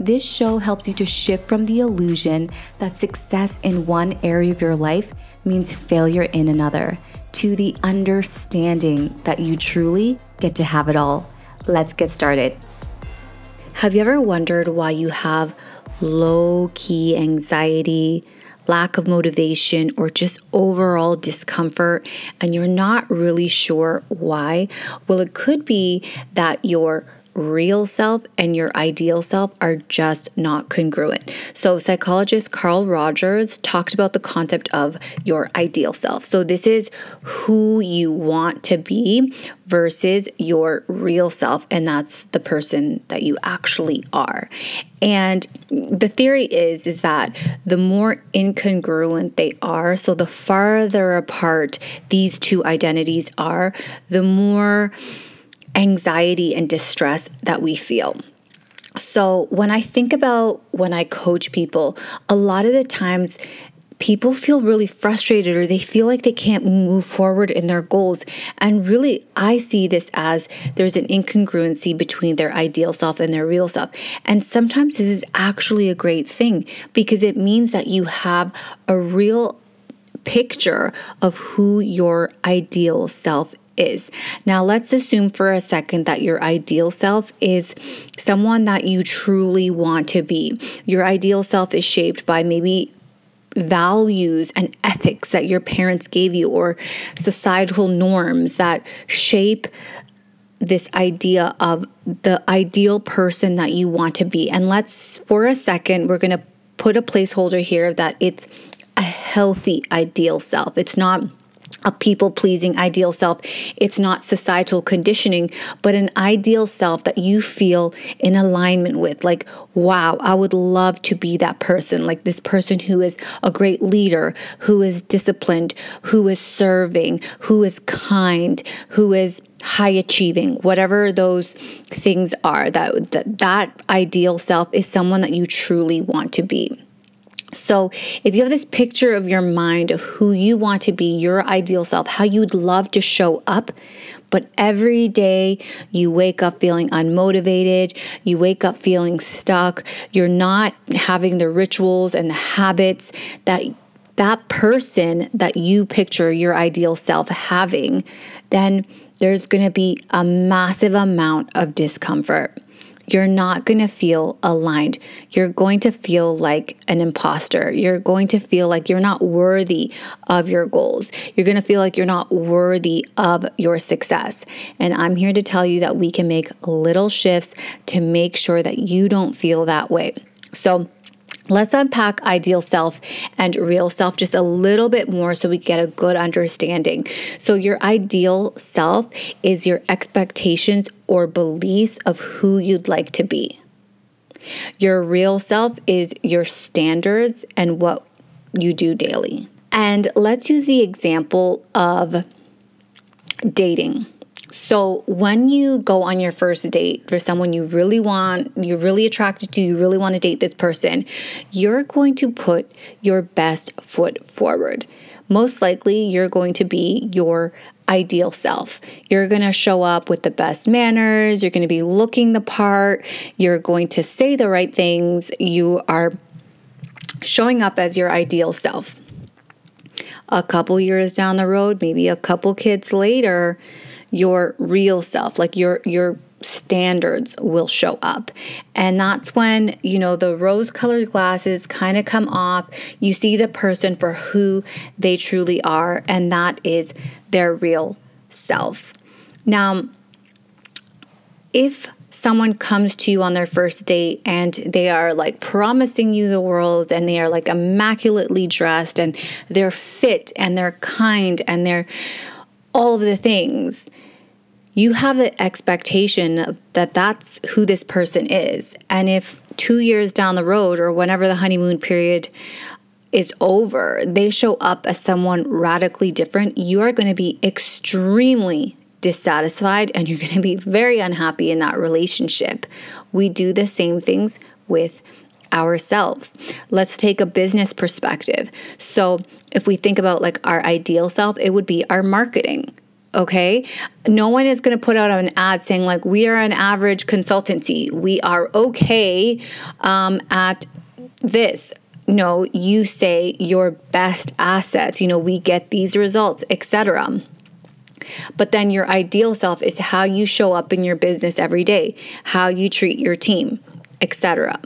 this show helps you to shift from the illusion that success in one area of your life means failure in another to the understanding that you truly get to have it all. Let's get started. Have you ever wondered why you have low key anxiety, lack of motivation, or just overall discomfort and you're not really sure why? Well, it could be that you're real self and your ideal self are just not congruent. So, psychologist Carl Rogers talked about the concept of your ideal self. So, this is who you want to be versus your real self, and that's the person that you actually are. And the theory is is that the more incongruent they are, so the farther apart these two identities are, the more anxiety and distress that we feel. So, when I think about when I coach people, a lot of the times people feel really frustrated or they feel like they can't move forward in their goals. And really, I see this as there's an incongruency between their ideal self and their real self. And sometimes this is actually a great thing because it means that you have a real picture of who your ideal self is. Now, let's assume for a second that your ideal self is someone that you truly want to be. Your ideal self is shaped by maybe values and ethics that your parents gave you or societal norms that shape this idea of the ideal person that you want to be. And let's, for a second, we're going to put a placeholder here that it's a healthy ideal self. It's not a people pleasing ideal self. It's not societal conditioning, but an ideal self that you feel in alignment with. Like, wow, I would love to be that person. Like this person who is a great leader, who is disciplined, who is serving, who is kind, who is high achieving whatever those things are that, that that ideal self is someone that you truly want to be so, if you have this picture of your mind of who you want to be, your ideal self, how you'd love to show up, but every day you wake up feeling unmotivated, you wake up feeling stuck, you're not having the rituals and the habits that that person that you picture your ideal self having, then there's going to be a massive amount of discomfort you're not going to feel aligned. You're going to feel like an imposter. You're going to feel like you're not worthy of your goals. You're going to feel like you're not worthy of your success. And I'm here to tell you that we can make little shifts to make sure that you don't feel that way. So, Let's unpack ideal self and real self just a little bit more so we get a good understanding. So, your ideal self is your expectations or beliefs of who you'd like to be. Your real self is your standards and what you do daily. And let's use the example of dating. So, when you go on your first date for someone you really want, you're really attracted to, you really want to date this person, you're going to put your best foot forward. Most likely, you're going to be your ideal self. You're going to show up with the best manners, you're going to be looking the part, you're going to say the right things, you are showing up as your ideal self. A couple years down the road, maybe a couple kids later, your real self, like your your standards will show up. And that's when, you know, the rose colored glasses kind of come off. You see the person for who they truly are, and that is their real self. Now, if someone comes to you on their first date and they are like promising you the world and they are like immaculately dressed and they're fit and they're kind and they're all of the things, you have the expectation that that's who this person is. And if two years down the road or whenever the honeymoon period is over, they show up as someone radically different, you are going to be extremely dissatisfied and you're going to be very unhappy in that relationship. We do the same things with ourselves. Let's take a business perspective. So, if we think about like our ideal self, it would be our marketing. Okay. No one is going to put out an ad saying, like, we are an average consultancy. We are okay um, at this. No, you say your best assets. You know, we get these results, etc. But then your ideal self is how you show up in your business every day, how you treat your team, etc.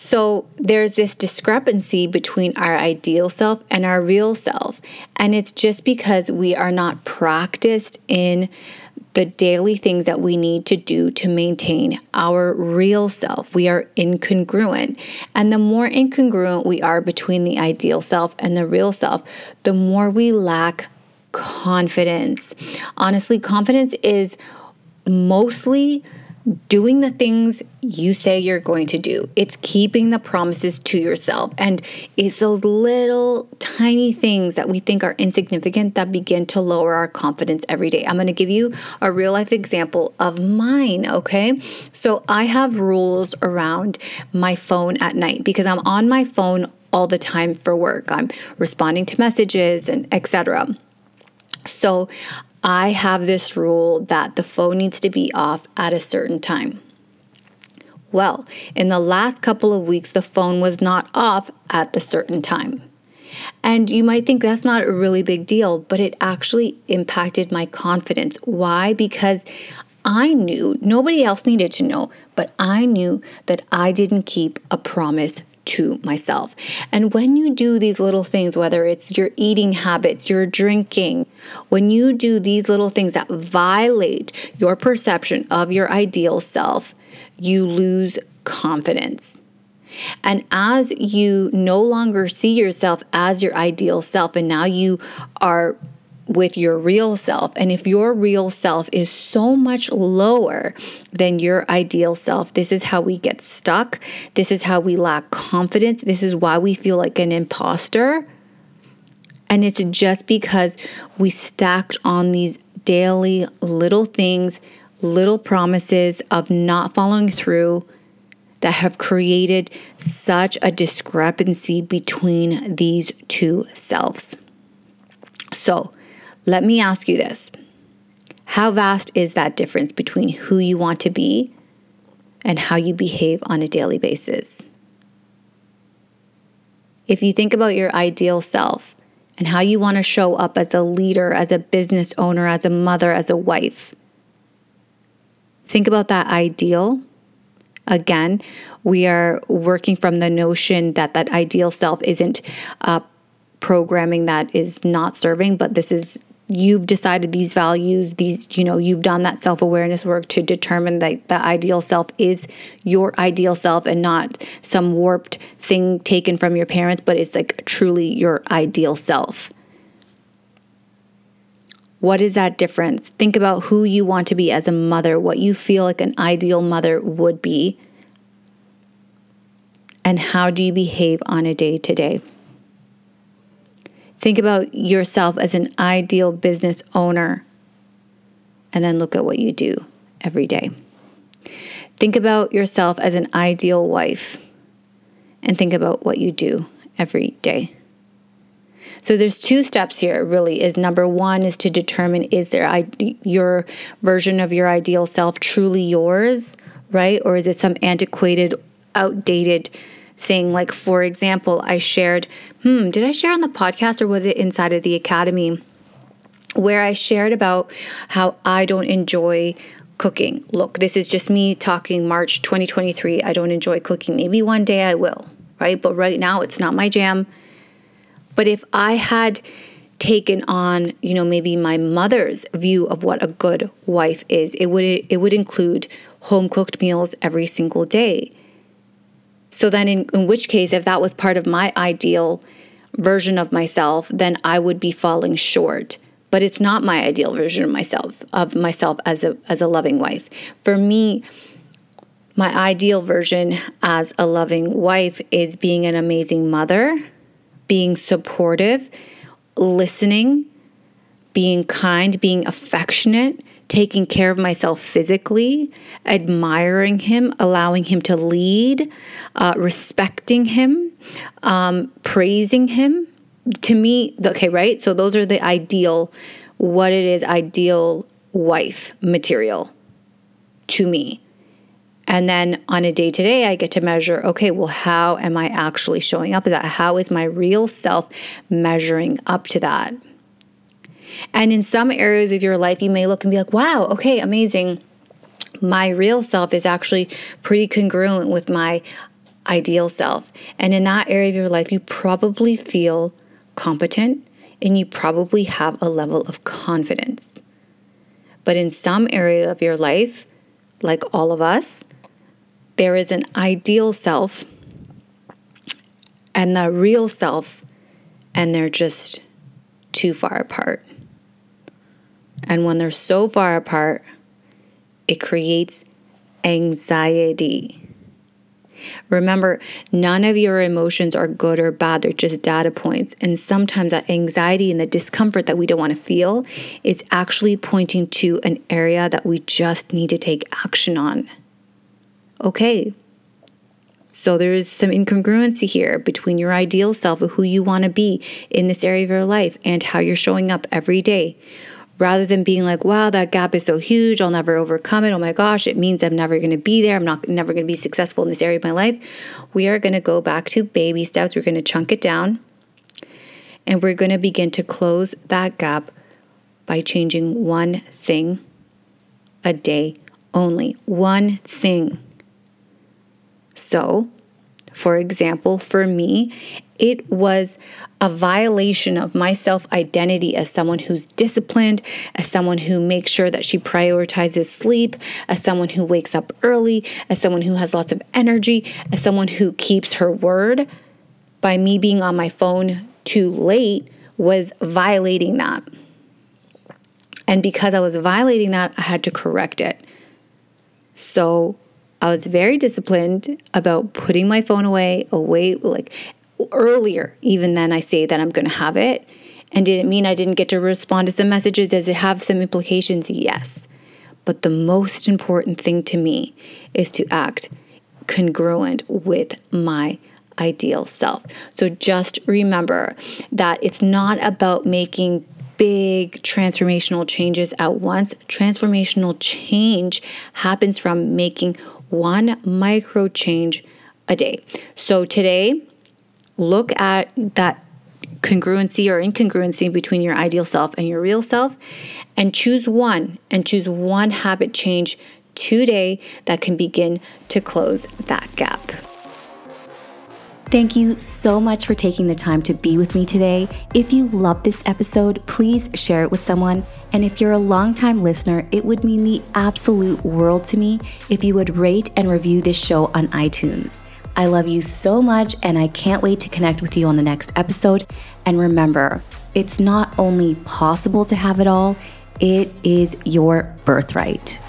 So there's this discrepancy between our ideal self and our real self. And it's just because we are not practiced in the daily things that we need to do to maintain our real self. We are incongruent. And the more incongruent we are between the ideal self and the real self, the more we lack confidence. Honestly, confidence is mostly doing the things you say you're going to do. It's keeping the promises to yourself. And it's those little tiny things that we think are insignificant that begin to lower our confidence every day. I'm going to give you a real life example of mine, okay? So I have rules around my phone at night because I'm on my phone all the time for work. I'm responding to messages and etc. So I have this rule that the phone needs to be off at a certain time. Well, in the last couple of weeks, the phone was not off at the certain time. And you might think that's not a really big deal, but it actually impacted my confidence. Why? Because I knew, nobody else needed to know, but I knew that I didn't keep a promise to myself. And when you do these little things, whether it's your eating habits, your drinking, when you do these little things that violate your perception of your ideal self, you lose confidence. And as you no longer see yourself as your ideal self, and now you are with your real self. And if your real self is so much lower than your ideal self, this is how we get stuck. This is how we lack confidence. This is why we feel like an imposter. And it's just because we stacked on these daily little things, little promises of not following through that have created such a discrepancy between these two selves. So, let me ask you this How vast is that difference between who you want to be and how you behave on a daily basis? If you think about your ideal self and how you want to show up as a leader, as a business owner, as a mother, as a wife, think about that ideal. Again, we are working from the notion that that ideal self isn't uh, programming that is not serving, but this is you've decided these values these you know you've done that self-awareness work to determine that the ideal self is your ideal self and not some warped thing taken from your parents but it's like truly your ideal self. What is that difference? Think about who you want to be as a mother what you feel like an ideal mother would be and how do you behave on a day to day Think about yourself as an ideal business owner and then look at what you do every day. Think about yourself as an ideal wife and think about what you do every day. So there's two steps here really is number 1 is to determine is there your version of your ideal self truly yours, right? Or is it some antiquated outdated thing. Like, for example, I shared, hmm, did I share on the podcast or was it inside of the academy? Where I shared about how I don't enjoy cooking. Look, this is just me talking March 2023. I don't enjoy cooking. Maybe one day I will, right? But right now it's not my jam. But if I had taken on, you know, maybe my mother's view of what a good wife is, it would it would include home cooked meals every single day. So then, in, in which case, if that was part of my ideal version of myself, then I would be falling short but it's not my ideal version of myself of myself as a as a loving wife. For me, my ideal version as a loving wife is being an amazing mother, being supportive, listening, being kind, being affectionate, taking care of myself physically, admiring him, allowing him to lead, uh, respecting him, um, praising him. To me, okay, right? So those are the ideal, what it is, ideal wife material to me. And then on a day to day, I get to measure okay, well, how am I actually showing up to that? How is my real self measuring up to that? And in some areas of your life, you may look and be like, wow, okay, amazing. My real self is actually pretty congruent with my ideal self. And in that area of your life, you probably feel competent and you probably have a level of confidence. But in some area of your life, like all of us, there is an ideal self and the real self, and they're just too far apart. And when they're so far apart, it creates anxiety. Remember, none of your emotions are good or bad, they're just data points. And sometimes that anxiety and the discomfort that we don't want to feel is actually pointing to an area that we just need to take action on. Okay, so there's some incongruency here between your ideal self of who you want to be in this area of your life and how you're showing up every day rather than being like, wow, that gap is so huge, I'll never overcome it. Oh my gosh, it means I'm never going to be there. I'm not never going to be successful in this area of my life. We are going to go back to baby steps. We're going to chunk it down and we're going to begin to close that gap by changing one thing a day only. One thing. So, for example, for me, it was a violation of my self identity as someone who's disciplined, as someone who makes sure that she prioritizes sleep, as someone who wakes up early, as someone who has lots of energy, as someone who keeps her word. By me being on my phone too late, was violating that. And because I was violating that, I had to correct it. So I was very disciplined about putting my phone away, away, like earlier, even then I say that I'm going to have it. And did it mean I didn't get to respond to some messages? Does it have some implications? Yes. But the most important thing to me is to act congruent with my ideal self. So just remember that it's not about making big transformational changes at once. Transformational change happens from making one micro change a day. So today, look at that congruency or incongruency between your ideal self and your real self and choose one and choose one habit change today that can begin to close that gap. Thank you so much for taking the time to be with me today. If you love this episode, please share it with someone. And if you're a longtime listener, it would mean the absolute world to me if you would rate and review this show on iTunes. I love you so much, and I can't wait to connect with you on the next episode. And remember, it's not only possible to have it all, it is your birthright.